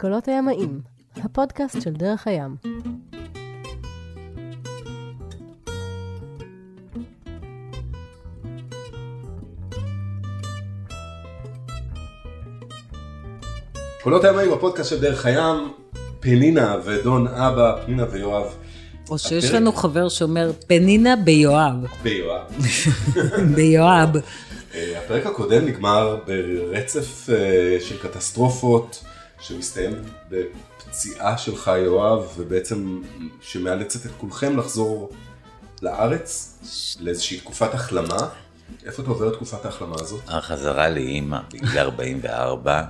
קולות הימאים, הפודקאסט של דרך הים. קולות הימאים, הפודקאסט של דרך הים, פנינה ודון אבא, פנינה ויואב. או שיש הפרק- לנו חבר שאומר, פנינה ביואב. ביואב. ביואב. אה, הפרק הקודם נגמר ברצף אה, של קטסטרופות שמסתיים בפציעה שלך יואב ובעצם שמאלצת את כולכם לחזור לארץ לאיזושהי תקופת החלמה. איפה אתה עובר את תקופת ההחלמה הזאת? החזרה לאימא בגיל 44,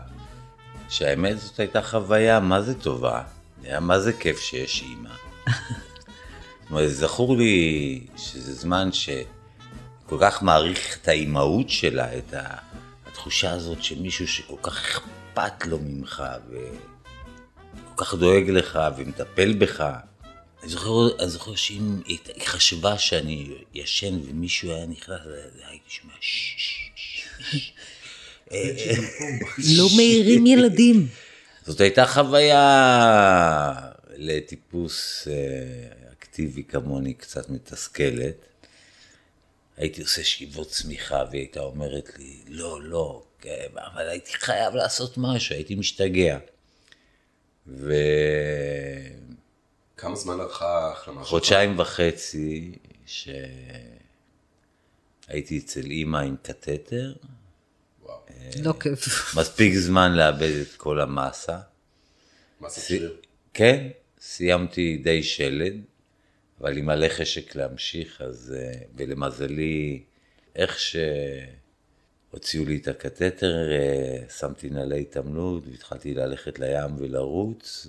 שהאמת זאת הייתה חוויה מה זה טובה, היה מה זה כיף שיש אימא. זאת אומרת, זכור לי שזה זמן שכל כך מעריך את האימהות שלה, את התחושה הזאת שמישהו שכל כך אכפת לו ממך וכל כך דואג לך ומטפל בך. אני זוכר, אני זוכר שאם היא חשבה שאני ישן ומישהו היה נכנס, הייתי שומע. לא מעירים ילדים. זאת הייתה חוויה לטיפוס אקטיבי כמוני קצת מתסכלת. הייתי עושה שאיבות צמיחה והיא הייתה אומרת לי, אבל הייתי חייב לעשות משהו, הייתי משתגע. כמה זמן לקחה ההחלמה שלך? וחודשיים וחצי שהייתי אצל אימא עם קתטר, וואו. לא כיף. מספיק זמן לאבד את כל המסה. מסת שריר. כן, סיימתי די שלד, אבל עם מלא חשק להמשיך, אז, אה, ולמזלי, איך שהוציאו לי את הקתטר, אה, שמתי נעלי התעמלות, והתחלתי ללכת לים ולרוץ,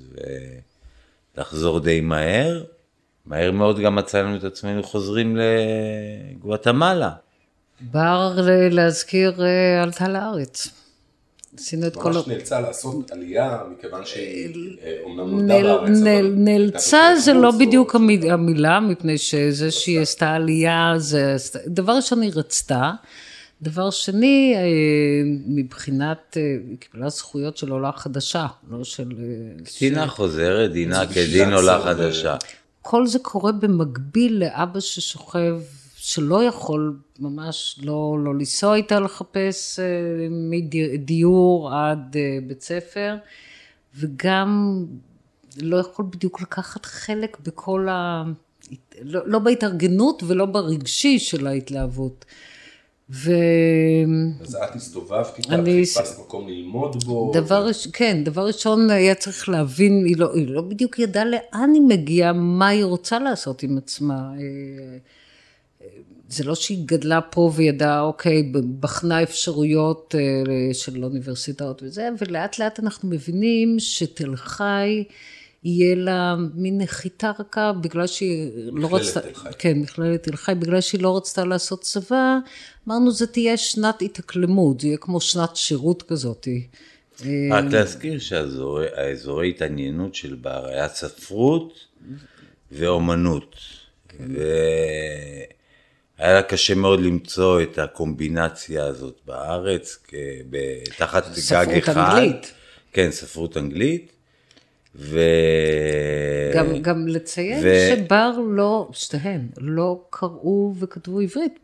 ולחזור די מהר. מהר מאוד גם מצאנו את עצמנו חוזרים לגואטמלה. בר ל- להזכיר אה, עלתה לארץ. עשינו את כל... ממש נאלצה לעשות עלייה מכיוון שהיא אה, אומנם נולדה בארץ. אבל נאלצה זה לא בדיוק המיל- המילה, מפני שזה שהיא עשתה עלייה, זה... דבר ראשון היא רצתה. דבר שני, אה, מבחינת, אה, היא קיבלה זכויות של עולה חדשה, לא של... אה, קטינה חוזרת, דינה כדין עולה חדשה. כל זה קורה במקביל לאבא ששוכב, שלא יכול ממש לא, לא לנסוע איתה לחפש מדיור עד בית ספר, וגם לא יכול בדיוק לקחת חלק בכל ה... לא, לא בהתארגנות ולא ברגשי של ההתלהבות. ו... אז את הסתובבת איתה, אני- חיפשת מקום ללמוד בו. דבר, ראש- כן, דבר ראשון היה צריך להבין, היא לא, היא לא בדיוק ידעה לאן היא מגיעה, מה היא רוצה לעשות עם עצמה. אה, אה, זה לא שהיא גדלה פה וידעה, אוקיי, בחנה אפשרויות אה, של אוניברסיטאות וזה, ולאט לאט אנחנו מבינים שתל חי יהיה לה מין נחיתה רכה, בגלל שהיא לא מכללת רצתה... תל חי. כן, מכללת תל חי, בגלל שהיא לא רצתה לעשות צבא, אמרנו זה תהיה שנת התאקלמות, זה יהיה כמו שנת שירות כזאת. רק להזכיר שהאזורי התעניינות של בר היה ספרות ואומנות. והיה לה קשה מאוד למצוא את הקומבינציה הזאת בארץ, תחת גג ספרות אחד. אנגלית. כן, ספרות אנגלית. ו... גם, גם לציין ו- שבר לא, שתיהן, לא קראו וכתבו עברית.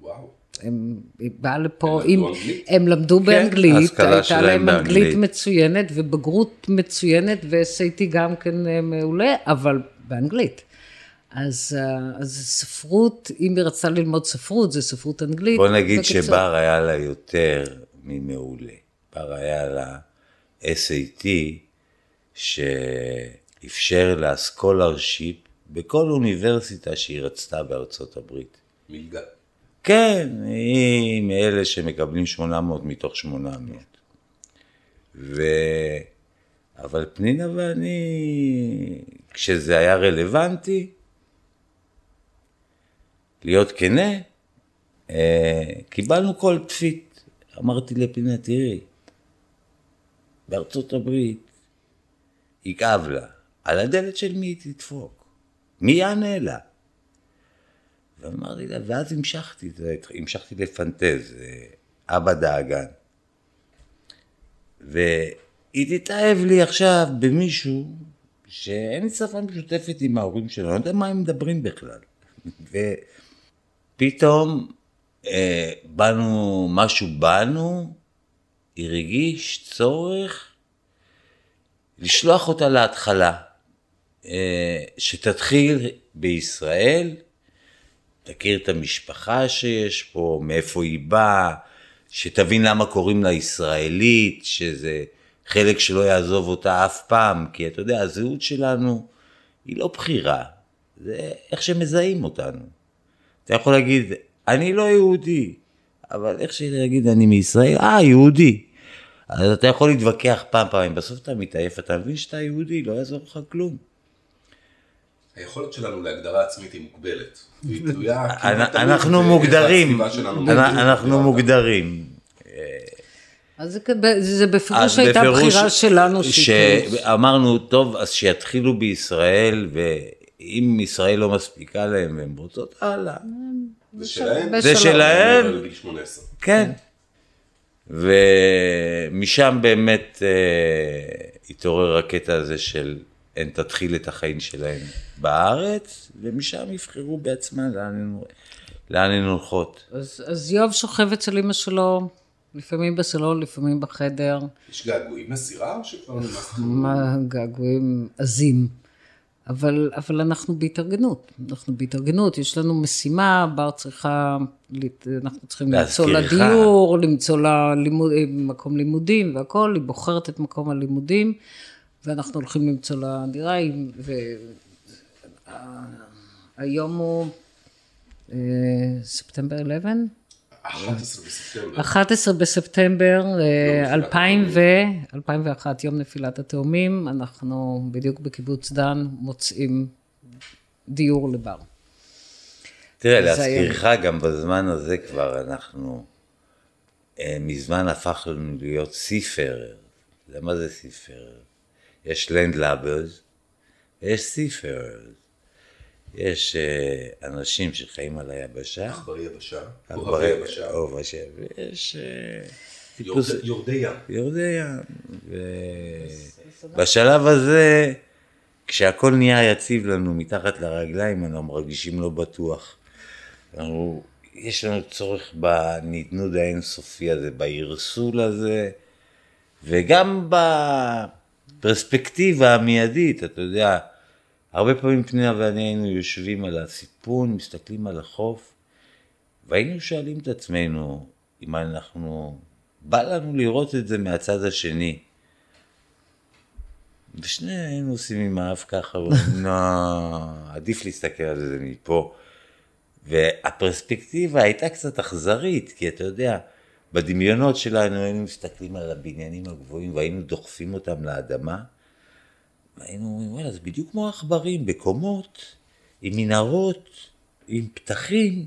וואו. הם, היא באה לפה, הם אנגלית? הם למדו באנגלית, ההשכלה הייתה להם אנגלית באנגלית. מצוינת ובגרות מצוינת ו-SAT גם כן אה, מעולה, אבל באנגלית. אז, אה, אז ספרות, אם היא רצתה ללמוד ספרות, זה ספרות אנגלית. בוא נגיד בקיצור. שבר היה לה יותר ממעולה. בר היה לה SAT שאפשר לה scholarship בכל אוניברסיטה שהיא רצתה בארצות הברית. מלגה. כן, היא מאלה שמקבלים 800 מתוך 800. ו... אבל פנינה ואני, כשזה היה רלוונטי, להיות כנה, אה, קיבלנו כל פפיט. אמרתי לפנינה, תראי, בארצות הברית יכאב לה, על הדלת של מי היא תדפוק? מי יענה לה? ואמרתי לה, ואז המשכתי, המשכתי לפנטז, אה, אבא דאגן. היא תתאהב לי עכשיו במישהו שאין לי שפה משותפת עם ההורים שלו, אני לא יודע מה הם מדברים בכלל. ופתאום אה, באנו, משהו באנו, הרגיש צורך לשלוח אותה להתחלה, אה, שתתחיל בישראל, תכיר את המשפחה שיש פה, מאיפה היא באה, שתבין למה קוראים לה ישראלית, שזה חלק שלא יעזוב אותה אף פעם, כי אתה יודע, הזהות שלנו היא לא בחירה, זה איך שמזהים אותנו. אתה יכול להגיד, אני לא יהודי, אבל איך שלהגיד אני מישראל, אה, יהודי. אז אתה יכול להתווכח פעם, פעמים, בסוף אתה מתעייף, אתה מבין שאתה יהודי, לא יעזור לך כלום. היכולת שלנו להגדרה עצמית היא מוגבלת. היא תלויה אנחנו מוגדרים. אנחנו מוגדרים. אז זה, בפירוש הייתה בחירה שלנו. שאמרנו, טוב, אז שיתחילו בישראל, ואם ישראל לא מספיקה להם והן רוצות, הלאה. זה שלהם. זה שלהם. אבל בגיל 18. כן. ומשם באמת אה, התעורר הקטע הזה של הן תתחיל את החיים שלהן בארץ, ומשם יבחרו בעצמן לאן הן, לאן הן הולכות. אז, אז יואב שוכב אצל אמא שלו, לפעמים בסלון, לפעמים בחדר, יש געגועים לסירה או שכבר נמאס לכם? מה געגועים עזים. אבל, אבל אנחנו בהתארגנות, אנחנו בהתארגנות, יש לנו משימה, בר צריכה, אנחנו צריכים למצוא לה. דיור, למצוא לה לימוד, אה, מקום לימודים והכול, היא בוחרת את מקום הלימודים, ואנחנו הולכים למצוא לה דירה, והיום הוא אה, ספטמבר 11? 11 בספטמבר. 11 בספטמבר אה, נפילת 2000 ו... 2001, יום נפילת התאומים, אנחנו בדיוק בקיבוץ דן מוצאים דיור לבר. תראה, להזכירך, גם בזמן הזה כבר אנחנו, אה, מזמן הפך לנו להיות ספר. למה זה ספר? יש לנדלאברס ויש ספר. יש אה, אנשים שחיים על היבשה, עכברי יבשה. עכברי יבשה. יבשה, ויש אה, יורדי ים. יורדי ים. ובשלב הזה, כשהכל נהיה יציב לנו מתחת לרגליים, אנחנו מרגישים לא בטוח. אנחנו, יש לנו צורך בנדנוד האינסופי הזה, בערסול הזה, וגם בפרספקטיבה המיידית, אתה יודע, הרבה פעמים פנינה ואני היינו יושבים על הסיפון, מסתכלים על החוף, והיינו שואלים את עצמנו אם אנחנו, בא לנו לראות את זה מהצד השני. ושנינו היינו עושים עם האף ככה, לא, עדיף להסתכל על זה מפה. והפרספקטיבה הייתה קצת אכזרית, כי אתה יודע, בדמיונות שלנו היינו מסתכלים על הבניינים הגבוהים והיינו דוחפים אותם לאדמה, והיינו אומרים, וואלה, זה בדיוק כמו עכברים, בקומות, עם מנהרות, עם פתחים,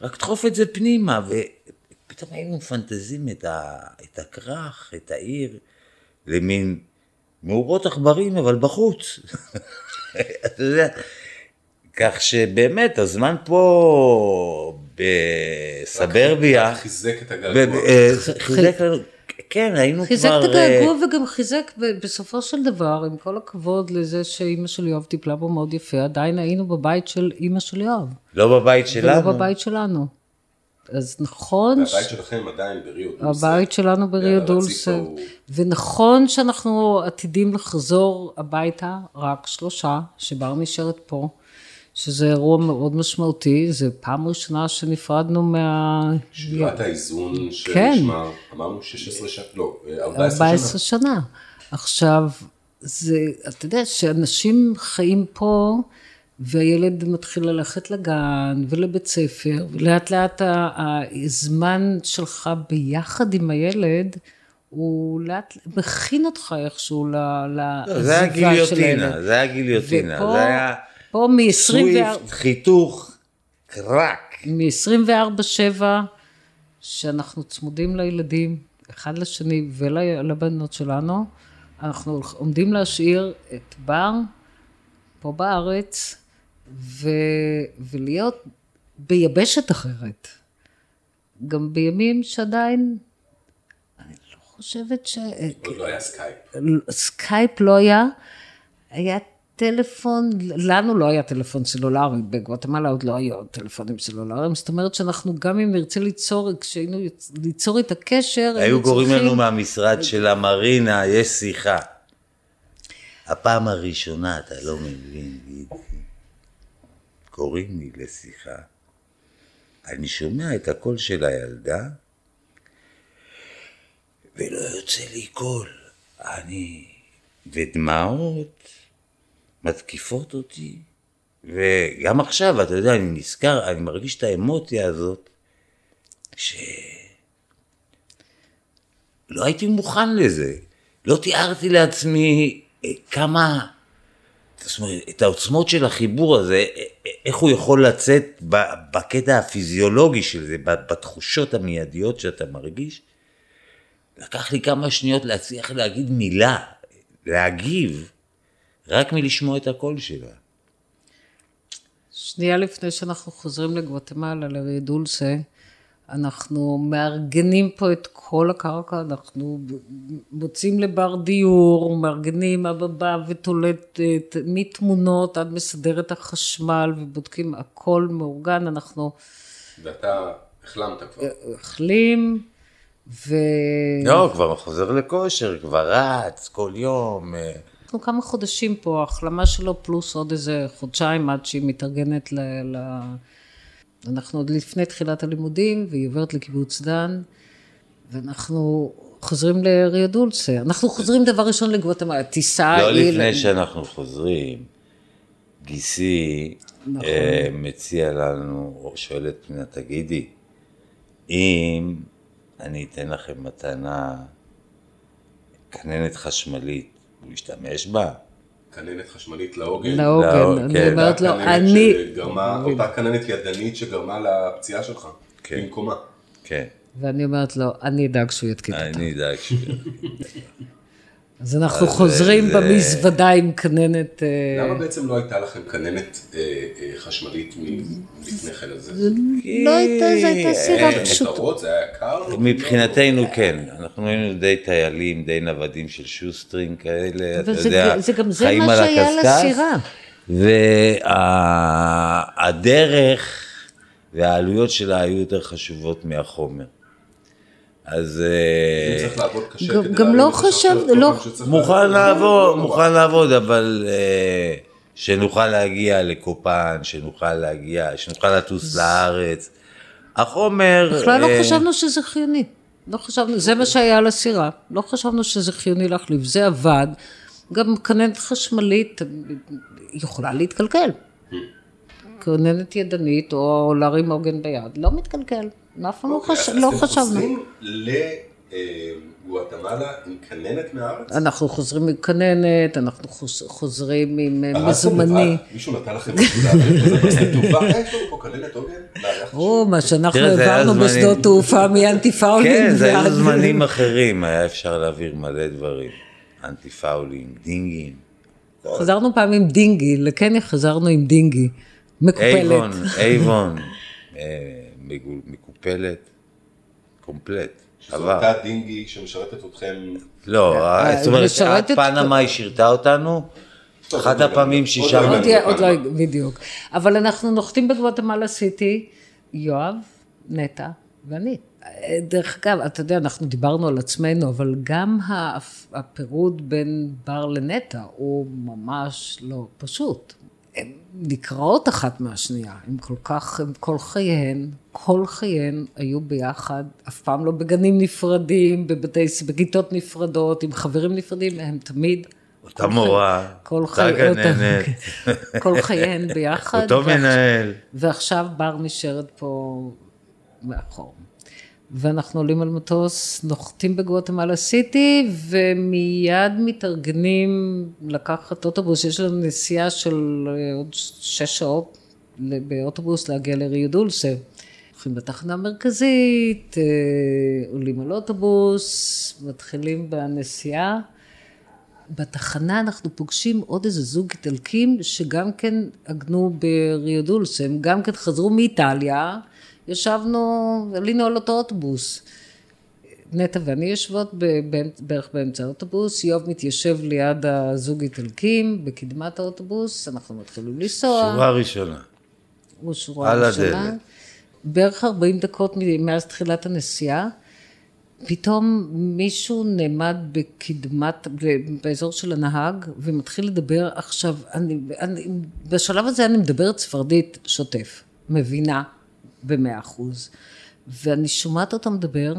רק דחוף את זה פנימה, ופתאום היינו מפנטזים את, ה, את הכרך, את העיר, למין מאורות עכברים, אבל בחוץ. אתה יודע, כך שבאמת, הזמן פה בסברביה, חיזק את הגעגוע. אה, חיזק לנו, כן, היינו כבר... חיזק את אה, הגעגוע וגם חיזק ב- בסופו של דבר, עם כל הכבוד לזה שאימא של יואב טיפלה בו מאוד יפה, עדיין היינו בבית של אימא של יואב, לא בבית ולא שלנו. בבית שלנו. אז נכון, ש- והבית שלכם עדיין בריו דולסה. הבית שלנו בריו הרציף דולסה, ההוא. ונכון שאנחנו עתידים לחזור הביתה, רק שלושה, שבר נשארת פה, שזה אירוע מאוד משמעותי, זו פעם ראשונה שנפרדנו מה... שבירת האיזון כן. שנשמר, אמרנו 16 שנה, לא, 14 14 שנה. שנה. עכשיו, זה, אתה יודע, שאנשים חיים פה, והילד מתחיל ללכת לגן ולבית ספר, ולאט לאט הזמן שלך ביחד עם הילד, הוא לאט מכין אותך איכשהו ל- לא, זה היה לעזיבה של גיליוטינה, הילד. זה היה גיליוטינה, זה היה פה מ-24... סוויפט, חיתוך, קרק. מ-24-7, שאנחנו צמודים לילדים, אחד לשני ולבנות שלנו, אנחנו עומדים להשאיר את בר פה בארץ, ו... ולהיות ביבשת אחרת. גם בימים שעדיין, אני לא חושבת ש... עוד לא היה Skype. Skype לא היה, היה טלפון, לנו לא היה טלפון סלולרי, בגואטמלה עוד לא היו טלפונים סלולריים, זאת אומרת שאנחנו גם אם נרצה ליצור, כשהיינו ליצור את הקשר, היו קוראים לנו מהמשרד של המרינה, יש שיחה. הפעם הראשונה, אתה לא מבין. קוראים לי לשיחה. אני שומע את הקול של הילדה, ולא יוצא לי קול. אני... ודמעות מתקיפות אותי. וגם עכשיו, אתה יודע, אני נזכר, אני מרגיש את האמוציה הזאת, ש... לא הייתי מוכן לזה. לא תיארתי לעצמי אה, כמה, זאת אומרת, את העוצמות של החיבור הזה, אה, אה, איך הוא יכול לצאת בקטע הפיזיולוגי של זה, בתחושות המיידיות שאתה מרגיש. לקח לי כמה שניות להצליח להגיד מילה, להגיב, רק מלשמוע את הקול שלה. שנייה לפני שאנחנו חוזרים לגואטמלה, לרידולסה, אנחנו מארגנים פה את כל הקרקע, אנחנו מוצאים לבר דיור, מארגנים, אבא בא ותולט מתמונות עד מסדר את החשמל ובודקים, הכל מאורגן, אנחנו... ואתה החלמת כבר. החלים, ו... לא, כבר חוזר לכושר, כבר רץ כל יום. אנחנו כמה חודשים פה, החלמה שלו פלוס עוד איזה חודשיים עד שהיא מתארגנת ל... ל... אנחנו עוד לפני תחילת הלימודים, והיא עוברת לקיבוץ דן, ואנחנו חוזרים לריו דולצה. אנחנו חוזרים דבר ראשון לגואטמלה, טיסה... לא לפני שאנחנו חוזרים, גיסי נכון. אה, מציע לנו, או שואל את פנינה, תגידי, אם אני אתן לכם מתנה, כננת חשמלית, הוא ישתמש בה? כננת חשמלית לעוגן. לעוגן, אני כן. אומרת לו, אני... אותה כננת ידנית שגרמה לפציעה שלך, כן. במקומה. כן. ואני אומרת לו, אני אדאג שהוא יתקין אותה. אני אדאג שהוא יתקין אז אנחנו חוזרים במזוודה עם כננת... אה, למה בעצם לא הייתה לכם כננת אה, אה, חשמלית לפני כן? לא הייתה, זו הייתה סירה פשוטה. זה היה יקר? מבחינתנו כן, אנחנו היינו די טיילים, די נוודים של שוסטרינג כאלה, אתה יודע, זה גם זה מה שהיה לסירה. והדרך והעלויות שלה היו יותר חשובות מהחומר. אז... אה, צריך לעבוד קשה כדי גם לא חשב, לא... מוכן לעבוד, מוכן לעבוד, אבל אה, שנוכל להגיע לקופן, שנוכל להגיע, שנוכל לטוס לארץ. החומר... בכלל לא אה, חשבנו שזה חיוני. לא חשבנו, זה מה שהיה על הסירה. לא חשבנו שזה חיוני להחליף, זה עבד. גם כננת חשמלית יכולה להתקלקל. כננת ידנית או להרים עוגן ביד, לא מתקלקל. אף פעם לא, אוקיי, לא חשבנו. אז אתם חוזרים לגואטמלה עם כננת מהארץ? אנחנו חוזרים עם כננת, אנחנו חוזרים עם אה, מזומני. מישהו נתן לכם בשדה תעופה? אה, יש לנו פה כננת עוגן? או, מה שאנחנו העברנו בשדות תעופה מ anti-fouling. כן, זה היו זמנים אחרים, היה אפשר להעביר מלא דברים. anti-fouling, דינגים. חזרנו פעם עם dinghy, לקניה חזרנו עם dinghy. מקופלת. Avon, Avon. אה, מקופלת, קומפלט. שזו אותה dinghy שמשרתת אתכם? לא, אה, אה, זאת אומרת, פנמה היא שירתה אותנו. אחת הפעמים שישה... עוד לא, בדיוק. אבל אנחנו נוחתים בגואטמלה סיטי, יואב, נטע ואני. דרך אגב, אתה יודע, אנחנו דיברנו על עצמנו, אבל גם הפירוד בין בר לנטע הוא ממש לא פשוט. הן נקראות אחת מהשנייה, הן כל כך, הן כל חייהן, כל חייהן היו ביחד, אף פעם לא בגנים נפרדים, בבתי, בכיתות נפרדות, עם חברים נפרדים, הם תמיד... אותה מורה, אותה גננת. כל חייהן ביחד. אותו מנהל. ועכשיו בר נשארת פה מאחור. ואנחנו עולים על מטוס, נוחתים בגואטמלה סיטי, ומיד מתארגנים לקחת אוטובוס, יש לנו נסיעה של אה, עוד שש שעות באוטובוס להגיע לריו דולסה. הולכים לתחנה המרכזית, אה, עולים על אוטובוס, מתחילים בנסיעה. בתחנה אנחנו פוגשים עוד איזה זוג איטלקים שגם כן עגנו בריו דולסה, הם גם כן חזרו מאיטליה. ישבנו, עלינו על אותו אוטובוס. נטע ואני יושבות בערך באמצע האוטובוס, יואב מתיישב ליד הזוג איטלקים בקדמת האוטובוס, אנחנו מתחילים לנסוע. שורה ראשונה. הוא שורה על ראשונה. הדלת. בערך 40 דקות מאז תחילת הנסיעה, פתאום מישהו נעמד בקדמת, באזור של הנהג, ומתחיל לדבר עכשיו, אני, אני, בשלב הזה אני מדברת ספרדית שוטף, מבינה במאה אחוז, ואני שומעת אותה מדבר,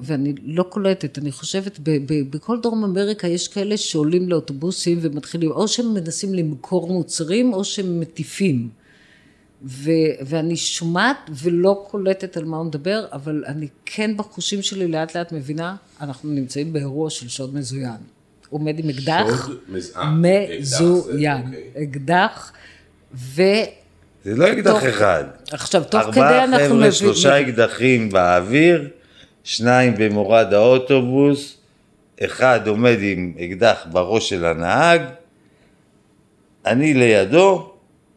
ואני לא קולטת, אני חושבת, ב- ב- בכל דרום אמריקה יש כאלה שעולים לאוטובוסים ומתחילים, או שהם מנסים למכור מוצרים, או שהם מטיפים. ו, ואני שומעת ולא קולטת על מה הוא מדבר, אבל אני כן בחושים שלי לאט לאט מבינה, אנחנו נמצאים באירוע של שוד מזוין. עומד עם אקדח שוד אה, מזוין. אקדח זה, אוקיי. אקדח, ו... זה לא אקדח אחד. עכשיו, תוך כדי ארבעה אנחנו חבר'ה, מבין- שלושה אקדחים באוויר, שניים במורד האוטובוס, אחד עומד עם אקדח בראש של הנהג, אני לידו,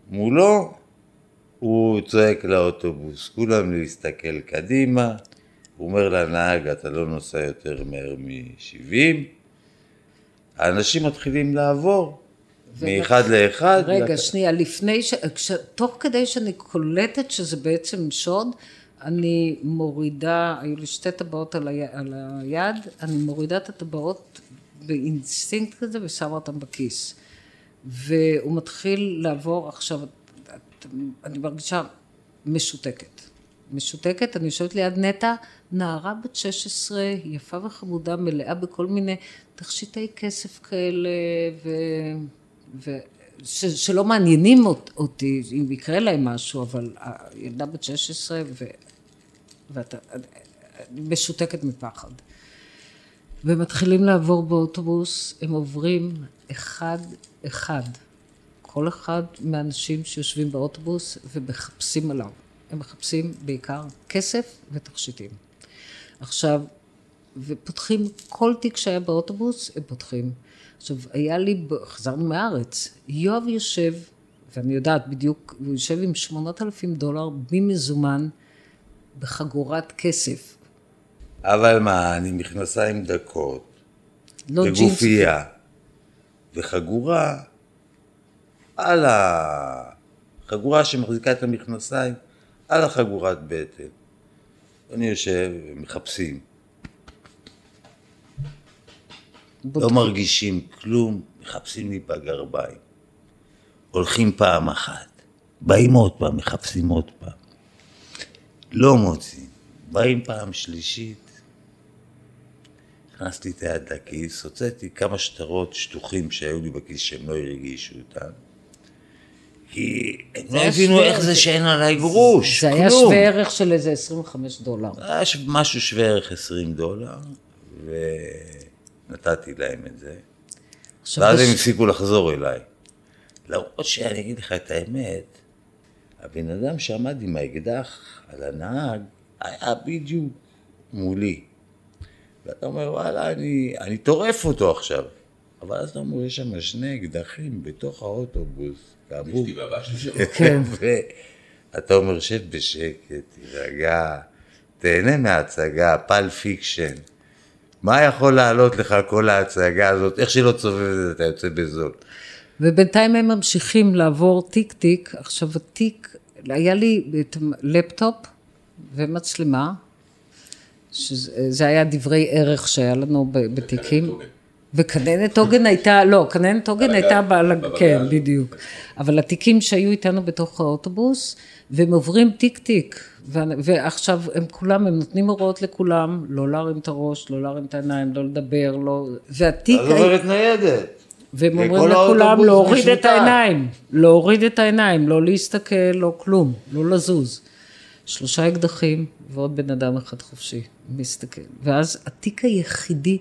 מולו, הוא צועק לאוטובוס, כולם להסתכל קדימה, הוא אומר לנהג, אתה לא נוסע יותר מהר מ-70, האנשים מתחילים לעבור, מאחד לאחד. רגע, לק- שנייה, לפני ש... כש... תוך כדי שאני קולטת שזה בעצם שוד, אני מורידה, היו לי שתי טבעות על, היד, על היד, אני מורידה את הטבעות באינסטינקט כזה ושמה אותן בכיס. והוא מתחיל לעבור עכשיו, אני מרגישה משותקת. משותקת, אני יושבת ליד נטע, נערה בת 16, יפה וחמודה, מלאה בכל מיני תכשיטי כסף כאלה, ו... ו... ש... שלא מעניינים אות- אותי, אם יקרה להם משהו, אבל הילדה בת 16, ו... ואתה... משותקת מפחד. ומתחילים לעבור באוטובוס, הם עוברים אחד-אחד. כל אחד מהאנשים שיושבים באוטובוס ומחפשים עליו. הם מחפשים בעיקר כסף ותכשיטים. עכשיו, ופותחים כל תיק שהיה באוטובוס, הם פותחים. עכשיו, היה לי, חזרנו מהארץ, יואב יושב, ואני יודעת בדיוק, הוא יושב עם 8,000 דולר במזומן בחגורת כסף. אבל מה, אני מכנסיים דקות, לא ג'ינס. וגופייה, וחגורה על החגורה שמחזיקה את המכנסיים, על החגורת בטן. אני יושב, מחפשים, לא בודקים. מרגישים כלום, מחפשים לי בגרביים. הולכים פעם אחת, באים עוד פעם, מחפשים עוד פעם. לא מוצאים, באים פעם שלישית. הכנסתי את היד לכיס, הוצאתי כמה שטרות שטוחים שהיו לי בכיס שהם לא הרגישו אותם. כי הם לא הבינו איך זה שאין עליי גרוש, זה כלום. היה שווה ערך של איזה 25 דולר. היה משהו שווה ערך 20 דולר, ונתתי להם את זה. עכשיו, ואז הם הפסיקו לחזור אליי. למרות שאני אגיד לך את האמת, הבן אדם שעמד עם האקדח על הנהג היה בדיוק מולי. ואתה אומר, וואלה, אני, אני טורף אותו עכשיו. אבל אז אתה אומר, יש שם שני אקדחים בתוך האוטובוס, כאמור. כן. ואתה אומר, שב בשקט, תירגע, תהנה מההצגה, Pulp Fiction. מה יכול לעלות לך כל ההצגה הזאת? איך שלא תסובב את זה, אתה יוצא בזול. ובינתיים הם ממשיכים לעבור תיק תיק. עכשיו התיק, היה לי את לפטופ ומצלמה, שזה היה דברי ערך שהיה לנו בתיקים. וכננת עוגן הייתה, לא, כננת עוגן הייתה, בעל-. כן, בדיוק. אבל התיקים שהיו איתנו בתוך האוטובוס, והם עוברים תיק תיק. ועכשיו הם כולם, הם נותנים הוראות לכולם, לא להרים את הראש, לא להרים את העיניים, לא לדבר, לא... והתיק... אז עוברת ניידת. והם אומרים לכולם להוריד את. העיניים, להוריד את העיניים, לא להסתכל, לא כלום, לא לזוז. שלושה אקדחים ועוד בן אדם אחד חופשי, מסתכל. ואז התיק היחידי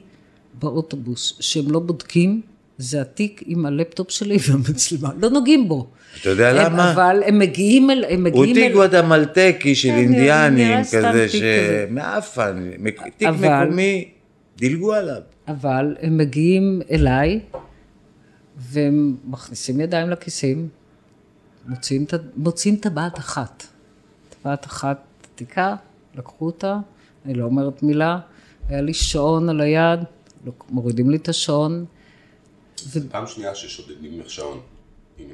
באוטובוס שהם לא בודקים, זה התיק עם הלפטופ שלי והמצלמה. לא נוגעים בו. אתה יודע הם- למה? אבל הם מגיעים אל... הם הוא מגיעים תיק אל... גואטמלטקי של כן, אינדיאנים, סתם כזה תיק. שמאפן, תיק אבל- מקומי, דילגו עליו. אבל הם מגיעים אליי, והם מכניסים ידיים לכיסים, מוציאים, מוציאים טבעת אחת. טבעת אחת עתיקה, לקחו אותה, אני לא אומרת מילה, היה לי שעון על היד, מורידים לי את השעון. פעם שנייה ששודדים ממך שעון.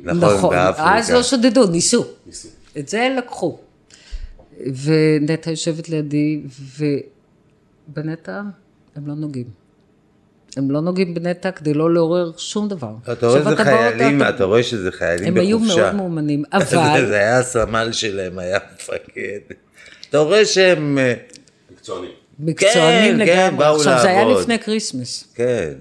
אני- נכון, באפריקה. אז לא שדדו, ניסו. ניסו. את זה לקחו. ונטע יושבת לידי, ובנטע הם לא נוגעים. הם לא נוגעים בנטע כדי לא לעורר שום דבר. אתה רואה בא- חיילים, אתה- אתה רואה שזה חיילים הם בחופשה. היו מאוד מאומנים, אבל... זה היה הסמל שלהם, היה מפקד. אתה רואה שהם, אה, מקצוענים. מקצוענים כן, כן, לגמרי. באו עכשיו, זה היה לעבוד. לפני Christmas. כן,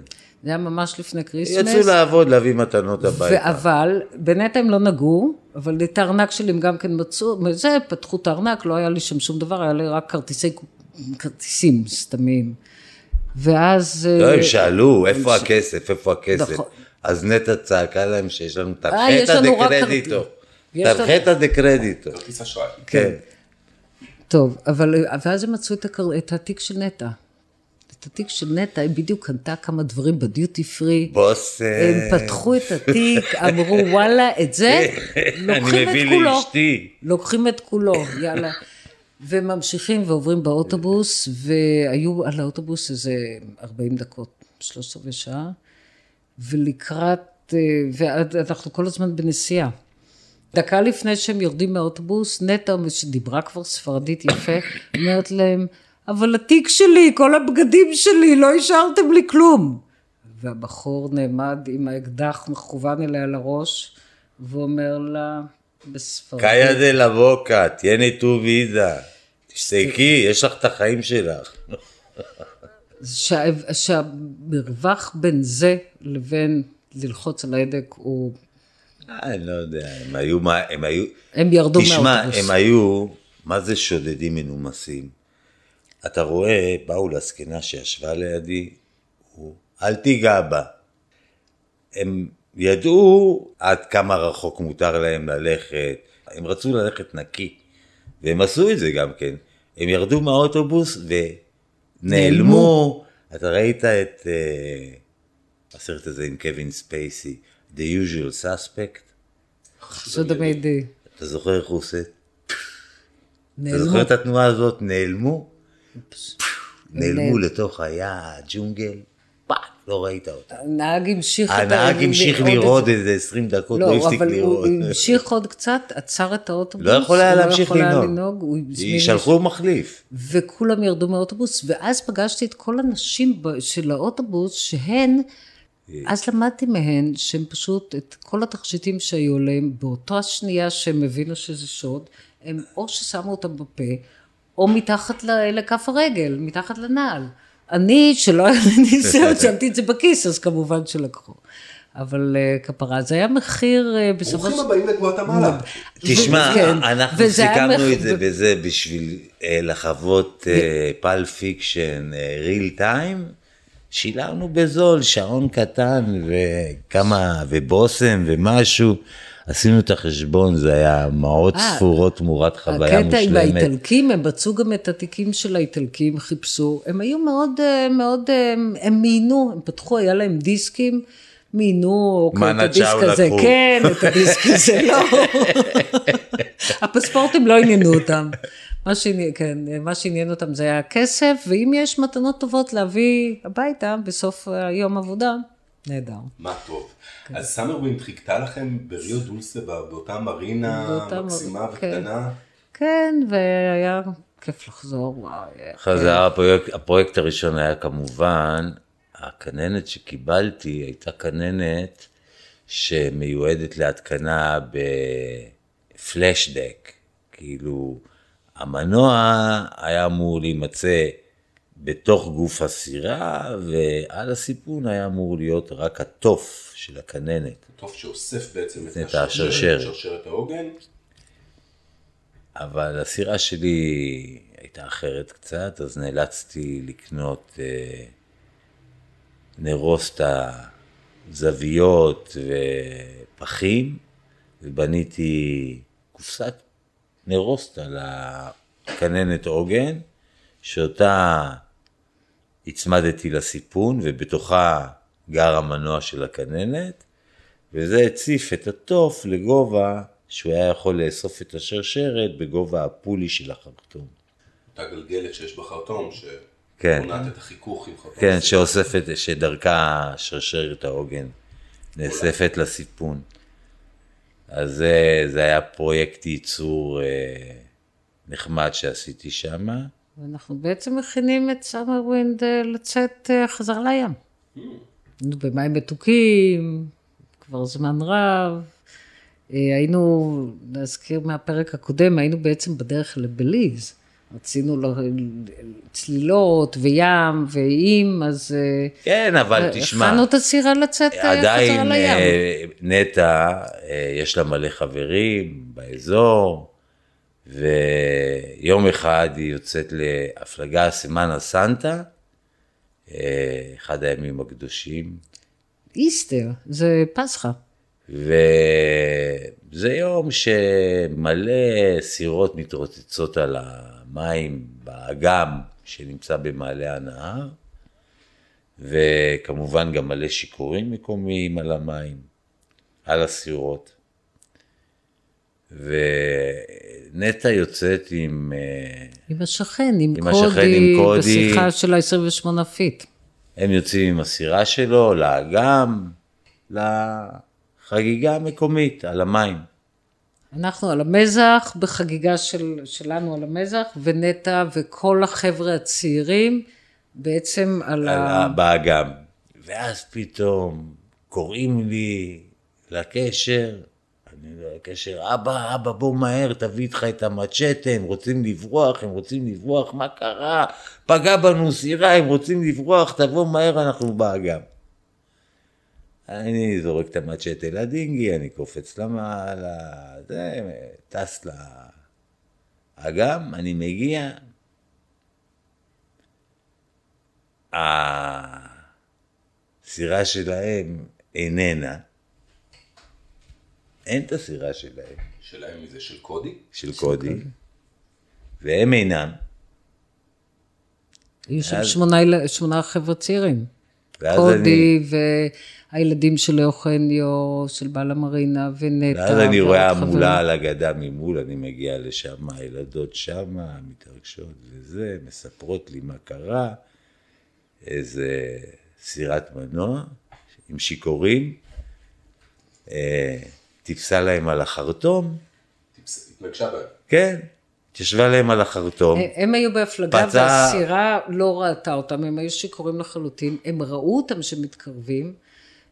זה היה ממש לפני Christmas. יצאו לעבוד, להביא מתנות הביתה. אבל בנטע הם לא נגעו, אבל את הארנק שלי הם גם כן מצאו, זה, פתחו את הארנק, לא היה לי שם שום דבר, היה לי רק כרטיסי, כרטיסים סתמיים. ואז... לא, אה, הם שאלו, איפה ש- הכסף, איפה הכסף? נכון. אז נטע צעקה להם שיש לנו אה, תרחטא לנו רק דקרדיטו. לנו- תרחטא דקרדיטו. כרטיס אשראי. כן. טוב, אבל ואז הם מצאו את, הקר... את התיק של נטע. את התיק של נטע, היא בדיוק קנתה כמה דברים בדיוטי פרי. בוס... הם פתחו את התיק, אמרו וואלה, את זה לוקחים אני את מביא כולו. לאשתי. לוקחים את כולו, יאללה. וממשיכים ועוברים באוטובוס, והיו על האוטובוס איזה 40 דקות, שלושת רבעי שעה, ולקראת, אה, ואנחנו כל הזמן בנסיעה. דקה לפני שהם יורדים מהאוטובוס, נטע, שדיברה כבר ספרדית יפה, אומרת להם, אבל התיק שלי, כל הבגדים שלי, לא השארתם לי כלום. והבחור נעמד עם האקדח מכוון אליה לראש, ואומר לה, בספרדית, קאיה דה לה בוקה, תהייני טו ויזה. תשתקי, יש לך את החיים שלך. שה- שהמרווח בין זה לבין ללחוץ על ההדק הוא... אני לא יודע, הם היו, הם היו, הם ירדו תשמע, מהאוטובוס. הם היו, מה זה שודדים מנומסים? אתה רואה, באו לזקנה שישבה לידי, הוא, אל תיגע בה. הם ידעו עד כמה רחוק מותר להם ללכת, הם רצו ללכת נקי, והם עשו את זה גם כן. הם ירדו מהאוטובוס ונעלמו. אתה ראית את uh, הסרט הזה עם קווין ספייסי, The usual suspect? חשוד המיידי. אתה זוכר איך הוא עושה? אתה נעלמו. זוכר את התנועה הזאת? נעלמו? נעלמו. לתוך היער, ג'ונגל, fuck, לא ראית אותה. הנהג המשיך... הנהג המשיך לראות. איזה 20 דקות, לא לא, הפסיק אבל הוא לראות. המשיך עוד קצת, עצר את האוטובוס. לא יכול היה הוא להמשיך היה לנהוג. שלחו מחליף. וכולם ירדו מהאוטובוס, ואז פגשתי את כל הנשים של האוטובוס, שהן, אז למדתי מהן, שהן פשוט, את כל התכשיטים שהיו להם, באותה שנייה שהם הבינו שזה שוד, הם או ששמו אותם בפה, או מתחת לכף הרגל, מתחת לנעל. אני, שלא היה לי ניסיון, שמתי את זה בכיס, אז כמובן שלקחו. אבל אה, כפרה, זה היה מחיר אה, בסופו ברוכים של... הבאים לגואטמלה. תשמע, כן, אנחנו סיכמנו את זה בזה בשביל אה, לחוות Pulp Fiction real time. שילמנו בזול, שעון קטן וכמה, ובושם ומשהו. עשינו את החשבון, זה היה מעות אה, ספורות תמורת חוויה הקטע עם מושלמת. האיטלקים, הם מצאו גם את התיקים של האיטלקים, חיפשו, הם היו מאוד, אה, מאוד, אה, הם מיינו, הם פתחו, היה להם דיסקים, מיינו, אוקיי, את מנה הדיסק צ'או הזה, לקחו. כן, את הדיסק הזה, לא. הפספורטים לא עניינו אותם. מה שעניין, כן, מה שעניין אותם זה היה הכסף, ואם יש מתנות טובות להביא הביתה בסוף היום עבודה, נהדר. מה טוב. כן. אז Summer Wind חיכתה לכם בריו דולסה, בא- באותה מרינה באותה מר- מקסימה כן. וקטנה. כן, והיה כיף לחזור, וואי. חזר, הפרויקט, הפרויקט הראשון היה כמובן, הכננת שקיבלתי הייתה כננת שמיועדת להתקנה ב flush deck. כאילו, המנוע היה אמור להימצא בתוך גוף הסירה, ועל הסיפון היה אמור להיות רק התוף של הכננת. טוב שאוסף בעצם את את השרשרת. שרשרת העוגן. אבל הסירה שלי הייתה אחרת קצת, אז נאלצתי לקנות אה, נרוסטה זוויות ופחים, ובניתי קופסת נרוסטה לכננת עוגן, שאותה הצמדתי לסיפון, ובתוכה גר המנוע של הכננת, וזה הציף את התוף לגובה שהוא היה יכול לאסוף את השרשרת בגובה הפולי של החרטום. אותה גלגלת שיש בחרטום, ש... כן. את החיכוך עם חלפון כן. שאוספת, שדרכה שרשרת העוגן נאספת לסיפון. אז זה, זה היה פרויקט ייצור אה, נחמד שעשיתי שם. ואנחנו בעצם מכינים את Summer Wind אה, לצאת אה, חזרה לים. היינו במים מתוקים, כבר זמן רב. אה, היינו, להזכיר מהפרק הקודם, היינו בעצם בדרך לבליז. רצינו צלילות וים ואיים, אז כן, אבל תשמע, הכנו את הסירה לצאת חזרה עדיין לים. אה, נטע, יש לה מלא חברים באזור, ויום אחד היא יוצאת להפלגה סמנה סנטה, אה, אחד הימים הקדושים, איסטר, זה פסחא. וזה יום שמלא סירות מתרוצצות על המים באגם שנמצא במעלה הנהר, וכמובן גם מלא שיכורים מקומיים על המים, על הסירות. ונטע יוצאת עם, אה, עם השכן, עם, עם השכן, קודי, עם קודי. בשיחה של ה-28 פיט. הם יוצאים עם הסירה שלו לאגם, לחגיגה המקומית על המים. אנחנו על המזח, בחגיגה של, שלנו על המזח, ונטע וכל החבר'ה הצעירים בעצם על על. ה- באגם. ואז פתאום קוראים לי לקשר, לקשר, אבא, אבא, בוא מהר, תביא איתך את המצ'טה, הם רוצים לברוח, הם רוצים לברוח, מה קרה? פגע בנו סירה, הם רוצים לברוח, תבוא מהר, אנחנו באגם. אני זורק את המצ'טה לדינגי, אני קופץ למעלה, זה, טס לאגם, אני מגיע, הסירה שלהם איננה. אין את הסירה שלהם, שלהם מזה של קודי? של קודי, והם אינם. היו שם אז- שמונה, יל- שמונה חבר'ה צעירים. קודי והילדים של אוכניו, של בעל המרינה, ונטע. ואז אני רואה. המולה על הגדה ממול, אני מגיע לשם, הילדות שמה, מתרגשות וזה, מספרות לי מה קרה, איזה סירת מנוע עם שיכורים, אה, טיפסה להם על החרטום, התנגשה בהם. כן, התיישבה להם על החרטום, הם היו בהפלגה פצע- והסירה לא ראתה אותם, הם היו שיכורים לחלוטין, הם ראו אותם שמתקרבים,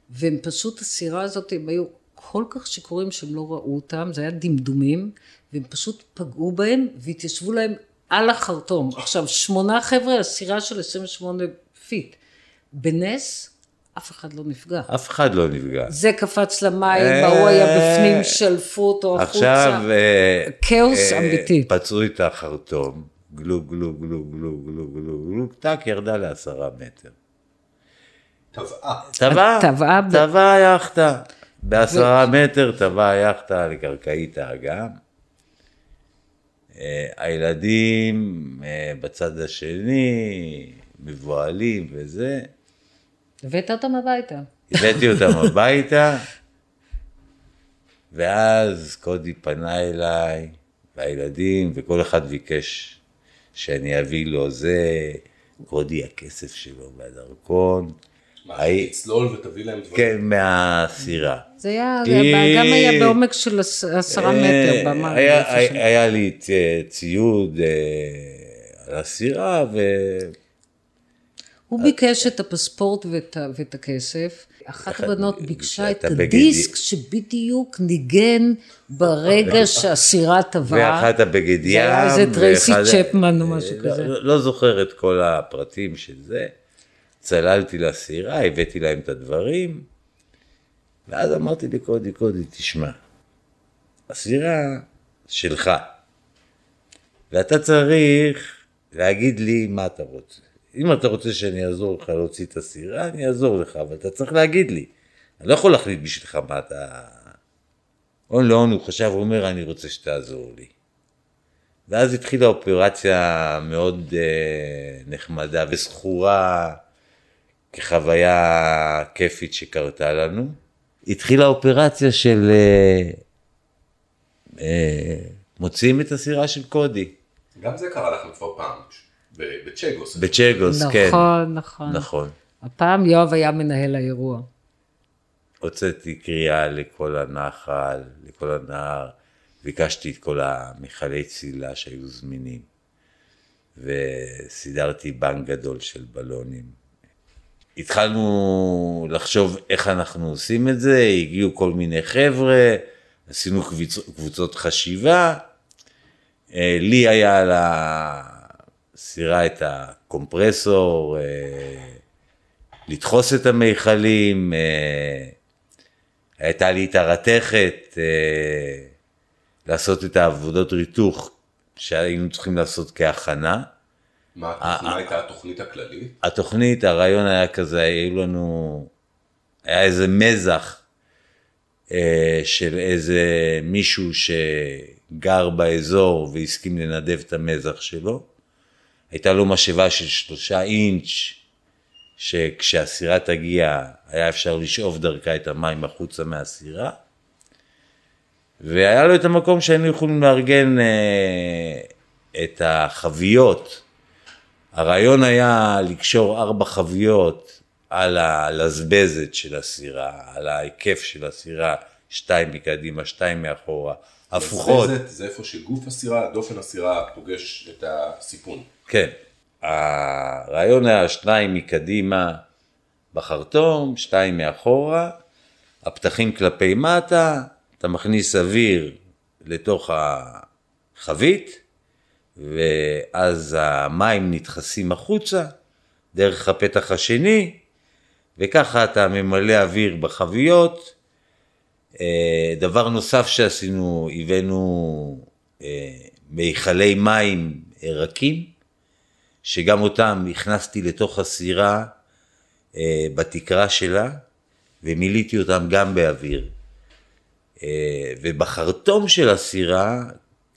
והם פשוט, הסירה הזאת, הם היו כל כך שיכורים שהם לא ראו אותם, זה היה דמדומים, והם פשוט פגעו בהם והתיישבו להם על החרטום. עכשיו, שמונה חבר'ה על סירה של 28 feet. בנס, אף אחד לא נפגע. אף אחד לא נפגע. זה קפץ למים, אה, ההוא היה בפנים, שלפו אותו החוצה. עכשיו, אה, כאוס אה, אמיתי. פצעו את החרטום, גלו, גלו, גלו, גלו, גלו, גלו, גלו, טאק, ירדה לעשרה מטר. טבעה. טבעה, טבעה טבעה היאכטה. בעשרה מטר טבעה היאכטה לקרקעית האגם. אה, הילדים אה, בצד השני, מבוהלים וזה. הבאת אותם הביתה. הבאתי אותם הביתה, ואז קודי פנה אליי, והילדים, וכל אחד ביקש שאני אביא לו זה, קודי הכסף שלו והדרכון. מה, תצלול ותביא להם דברים. כן, מהסירה. זה היה, כי- גם היה בעומק של עש- עשרה מטר. אה, היה, איפה היה. היה לי ציוד אה, על הסירה, ו... הוא ביקש את הפספורט ואת, ואת הכסף. אחת הבנות ביקשה את הדיסק שבדיוק ניגן ברגע שהסירה טבעה. ואחת הבגד ים. זה היה איזה טרייסי ואחד- צ'פמן או משהו לא- כזה. לא, לא זוכר את כל הפרטים של זה. צללתי לסירה, הבאתי להם את הדברים, ואז אמרתי לקודי, קודי, תשמע, הסירה שלך, ואתה צריך להגיד לי מה אתה רוצה. אם אתה רוצה שאני אעזור לך להוציא את הסירה, אני אעזור לך, אבל אתה צריך להגיד לי. אני לא יכול להחליט בשבילך מה אתה... הון להון הוא חשב, הוא אומר, אני רוצה שתעזור לי. ואז התחילה אופרציה מאוד אה, נחמדה וזכורה כחוויה כיפית שקרתה לנו. התחילה אופרציה של אה, אה, מוציאים את הסירה של קודי. גם זה קרה לכם כבר פעם. ב- בצ'גוס. בצ'גוס, כן. נכון, נכון. נכון. הפעם יואב היה מנהל האירוע. הוצאתי קריאה לכל הנחל, לכל הנהר, ביקשתי את כל המכלי צלילה שהיו זמינים, וסידרתי בנק גדול של בלונים. התחלנו לחשוב איך אנחנו עושים את זה, הגיעו כל מיני חבר'ה, עשינו קבוצ... קבוצות חשיבה. אה, לי היה על הסירה את הקומפרסור, אה, לדחוס את המיכלים, אה, הייתה לי את הרתכת, אה, לעשות את העבודות ריתוך שהיינו צריכים לעשות כהכנה. מה הייתה התוכנית הכללית? התוכנית, הרעיון היה כזה, היו לנו, היה איזה מזח אה, של איזה מישהו שגר באזור והסכים לנדב את המזח שלו. הייתה לו משאבה של שלושה אינץ', שכשהסירה תגיע היה אפשר לשאוב דרכה את המים החוצה מהסירה. והיה לו את המקום שהיינו יכולים לארגן אה, את החביות. הרעיון היה לקשור ארבע חביות על הלזבזת של הסירה, על ההיקף של הסירה, שתיים מקדימה, שתיים מאחורה, הפוכות. זה- זה איפה שגוף הסירה, דופן הסירה פוגש את הסיפון. כן. הרעיון היה שניים מקדימה בחרטום, שתיים מאחורה, הפתחים כלפי מטה, אתה מכניס אוויר לתוך החבית, ואז המים נדחסים החוצה דרך הפתח השני, וככה אתה ממלא אוויר בחביות. אה, דבר נוסף שעשינו, הבאנו אה, מיכלי מים רכים, שגם אותם הכנסתי לתוך הסירה אה, בתקרה שלה, ומילאתי אותם גם באוויר. אה, ובחרטום של הסירה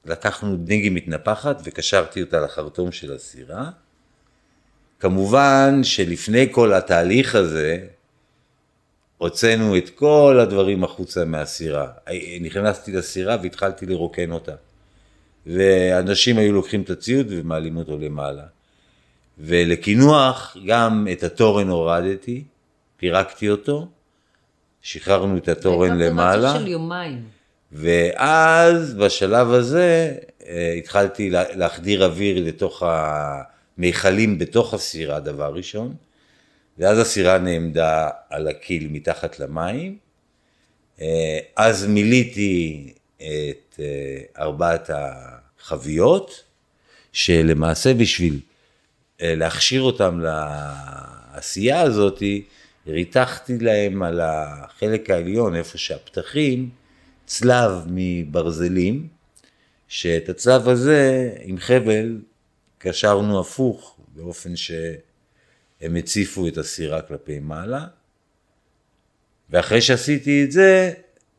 לקחנו דנגי מתנפחת וקשרתי אותה לחרטום של הסירה. כמובן שלפני כל התהליך הזה, הוצאנו את כל הדברים החוצה מהסירה. נכנסתי לסירה והתחלתי לרוקן אותה. ואנשים היו לוקחים את הציוד ומעלים אותו למעלה. ולקינוח גם את התורן הורדתי, פירקתי אותו, שחררנו את התורן הייתה למעלה. אופרציה של יומיים. ואז בשלב הזה אה, התחלתי לה- להחדיר אוויר לתוך המיכלים בתוך הסירה דבר ראשון, ואז הסירה נעמדה על הקיל מתחת למים, אה, אז מילאתי את אה, ארבעת החביות, שלמעשה בשביל להכשיר אותם לעשייה הזאתי, ריתחתי להם על החלק העליון, איפה שהפתחים, צלב מברזלים, שאת הצלב הזה עם חבל קשרנו הפוך, באופן שהם הציפו את הסירה כלפי מעלה. ואחרי שעשיתי את זה,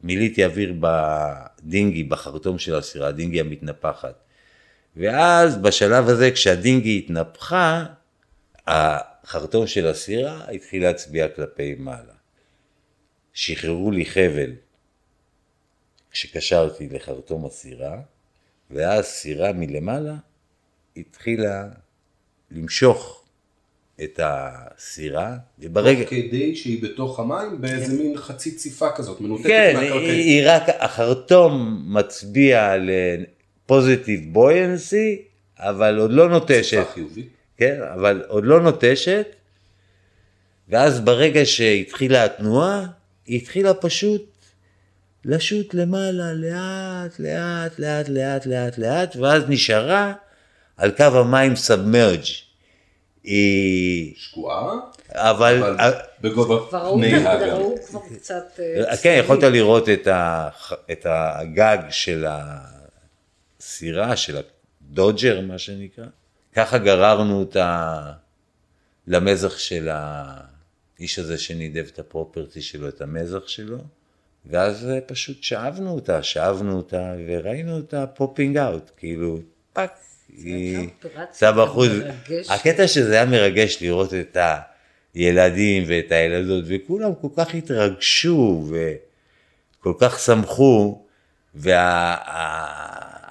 מילאתי אוויר בדינגי, בחרטום של הסירה, הדינגי המתנפחת. ואז בשלב הזה, כשהדינגי התנפחה, החרטום של הסירה התחיל להצביע כלפי מעלה. שחררו לי חבל כשקשרתי לחרטום הסירה, ואז סירה מלמעלה התחילה למשוך את הסירה, וברגע... תוך כדי שהיא בתוך המים באיזה מין חצי ציפה כזאת, מנותקת כן, מהקרקעית. היא רק, החרטום מצביע פוזיטיב בוינסי, אבל עוד לא נוטשת. ציפה חיובית. כן, אבל עוד לא נוטשת, ואז ברגע שהתחילה התנועה, היא התחילה פשוט לשוט למעלה, לאט, לאט, לאט, לאט, לאט, לאט, ואז נשארה על קו המים סאבמרג'. היא... שקועה, אבל... אבל בגובה כבר ראו פני קצת... אה, כן, יכולת לראות את, ה, את הגג של הסירה, של הדודג'ר, מה שנקרא. ככה גררנו אותה למזח של האיש הזה שנידב את הפרופרטי שלו, את המזח שלו, ואז אה, פשוט שאבנו אותה, שאבנו אותה, וראינו אותה popping out, כאילו, fuck, היא יצאה בחוץ. הקטע שזה היה מרגש לראות את הילדים ואת הילדות, וכולם כל כך התרגשו וכל כך שמחו,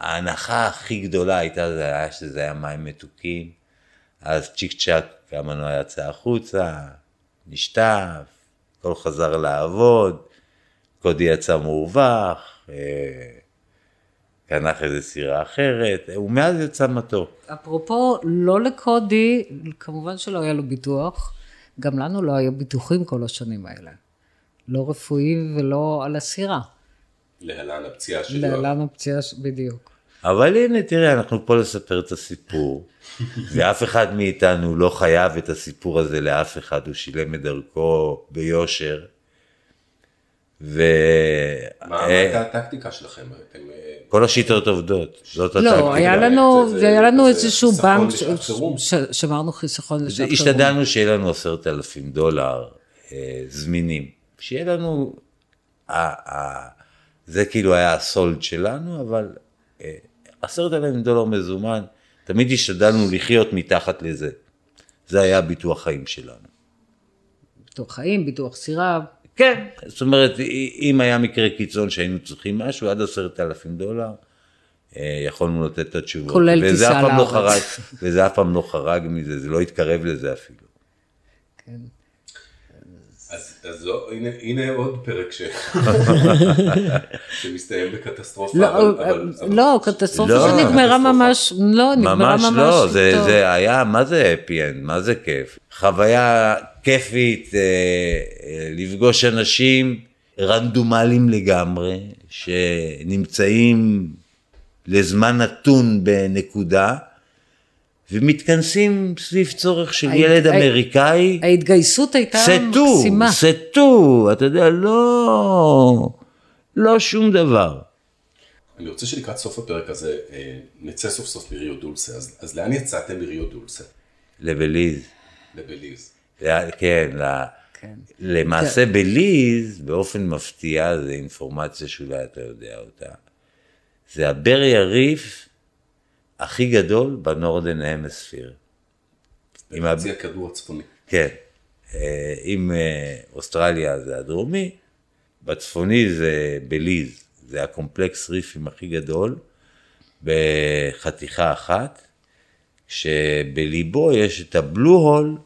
וההנאה הכי גדולה הייתה זה היה שזה היה מים מתוקים. אז צ'יק צ'אק המנוע יצא החוצה, נשטף, הכל חזר לעבוד, קודי יצא מורווח, אה, קנח איזה סירה אחרת, ומאז יצא מתוק. אפרופו, לא לקודי, כמובן שלא היה לו ביטוח, גם לנו לא היו ביטוחים כל השנים האלה. לא רפואיים ולא על הסירה. להלן הפציעה של יואב. להלן הפציעה, בדיוק. אבל הנה, תראה, אנחנו פה לספר את הסיפור, ואף אחד מאיתנו לא חייב את הסיפור הזה לאף אחד, הוא שילם את דרכו ביושר. ו... מה אה, הייתה הטקטיקה שלכם? אתם... אה, כל השיטות עובדות, זאת לא, הטקטיקה. היה זה- לנו, זה- היה לנו איזשהו בנק, שמרנו חיסכון לשעת חירום. השתדלנו שיהיה לנו עשרת אלפים דולר אה, זמינים, שיהיה לנו, זה כאילו היה הסולד שלנו, אבל עשרת אלפים דולר מזומן, תמיד השתדלנו לחיות מתחת לזה. זה היה ביטוח חיים שלנו. ביטוח חיים, ביטוח סירה, כן, זאת אומרת, אם היה מקרה קיצון שהיינו צריכים משהו, עד עשרת אלפים דולר, אה, יכולנו לתת את התשובות. כולל טיסה לא לארץ. חרג, וזה אף פעם לא חרג מזה, זה לא התקרב לזה אפילו. כן. אז, אז לא, הנה, הנה עוד פרק ש... שמסתיים בקטסטרופה. לא, אבל, אבל, אבל... לא, קטסטרופה לא, שנגמרה קטסטרופה. ממש, לא, נגמרה ממש ממש לא, זה, טוב. זה היה, מה זה happy end, מה זה כיף? חוויה כיפית, אה, אה, לפגוש אנשים רנדומליים לגמרי, שנמצאים לזמן נתון בנקודה, ומתכנסים סביב צורך של ההת- ילד ההת- אמריקאי. ההתגייסות הייתה סטו, מקסימה. סטו, אתה יודע, לא, לא שום דבר. אני רוצה שלקראת סוף הפרק הזה אה, נצא סוף סוף מריו דולסה. אז, אז לאן יצאתם מריו דולסה? לבליז. לבליז. זה- כן, ל- כן. למעשה בליז, באופן מפתיע, זו אינפורמציה שאולי אתה יודע אותה, זה הברי הריף הכי גדול בנורדן המספיר. עם בחצי הכדור הצפוני. כן, אה, אם אה, אוסטרליה זה הדרומי, בצפוני זה בליז, זה הקומפלקס ריפים הכי גדול, בחתיכה אחת, שבליבו יש את הבלו הול,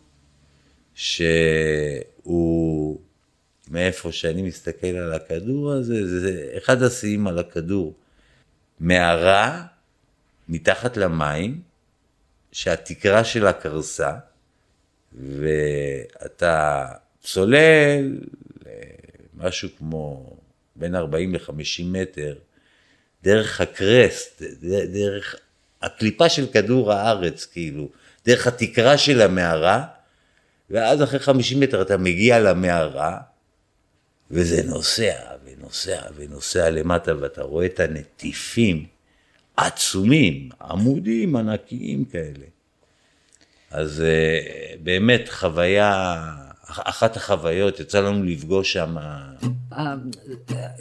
שהוא, מאיפה שאני מסתכל על הכדור הזה, זה אחד השיאים על הכדור. מערה מתחת למים, שהתקרה שלה קרסה, ואתה צולל אה, משהו כמו בין 40 ל-50 מטר, דרך הקרסט, דרך הקליפה של כדור הארץ, כאילו, דרך התקרה של המערה, ואז אחרי 50 מטר אתה מגיע למערה, וזה נוסע ונוסע ונוסע למטה, ואתה רואה את הנטיפים עצומים, עמודים ענקיים כאלה. אז אה, באמת חוויה, אחת החוויות, יצא לנו לפגוש שם, אה,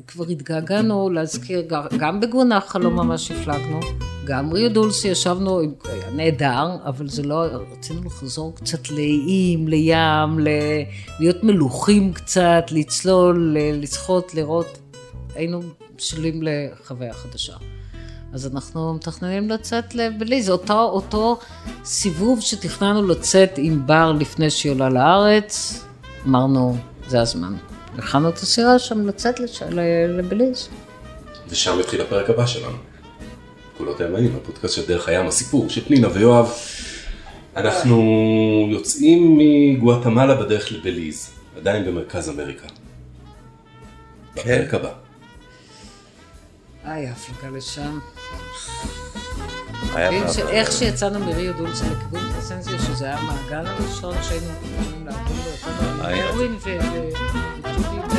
כבר התגעגענו להזכיר, גם בגונח לא ממש הפלגנו, גם ריו דולסי ישבנו, היה נהדר, אבל זה לא, רצינו לחזור קצת לאיים, לים, להיות מלוכים קצת, לצלול, לשחות, לראות, היינו בשלים לחוויה חדשה. אז אנחנו מתכננים לצאת לבליז, אותו, אותו סיבוב שתכננו לצאת עם בר לפני שהיא עולה לארץ, אמרנו, זה הזמן. הכנו את הסירה שם לצאת לש... ל- לבליז. ושם התחיל הפרק הבא שלנו. קולות הימנים, הפודקאסט של דרך הים, הסיפור של פנינה ויואב. אנחנו יוצאים מגואטמלה בדרך לבליז, עדיין במרכז אמריקה. בפרק הבא. היי, ההפלגה לשם. פעם- שאיך שיצאנו מריו דולסה לכיוון פרסנזיה, שזה היה המעגל הראשון שהיינו יכולים לעבור בו, יצאנו עם היה. ארווין ו- ו- וג'ודי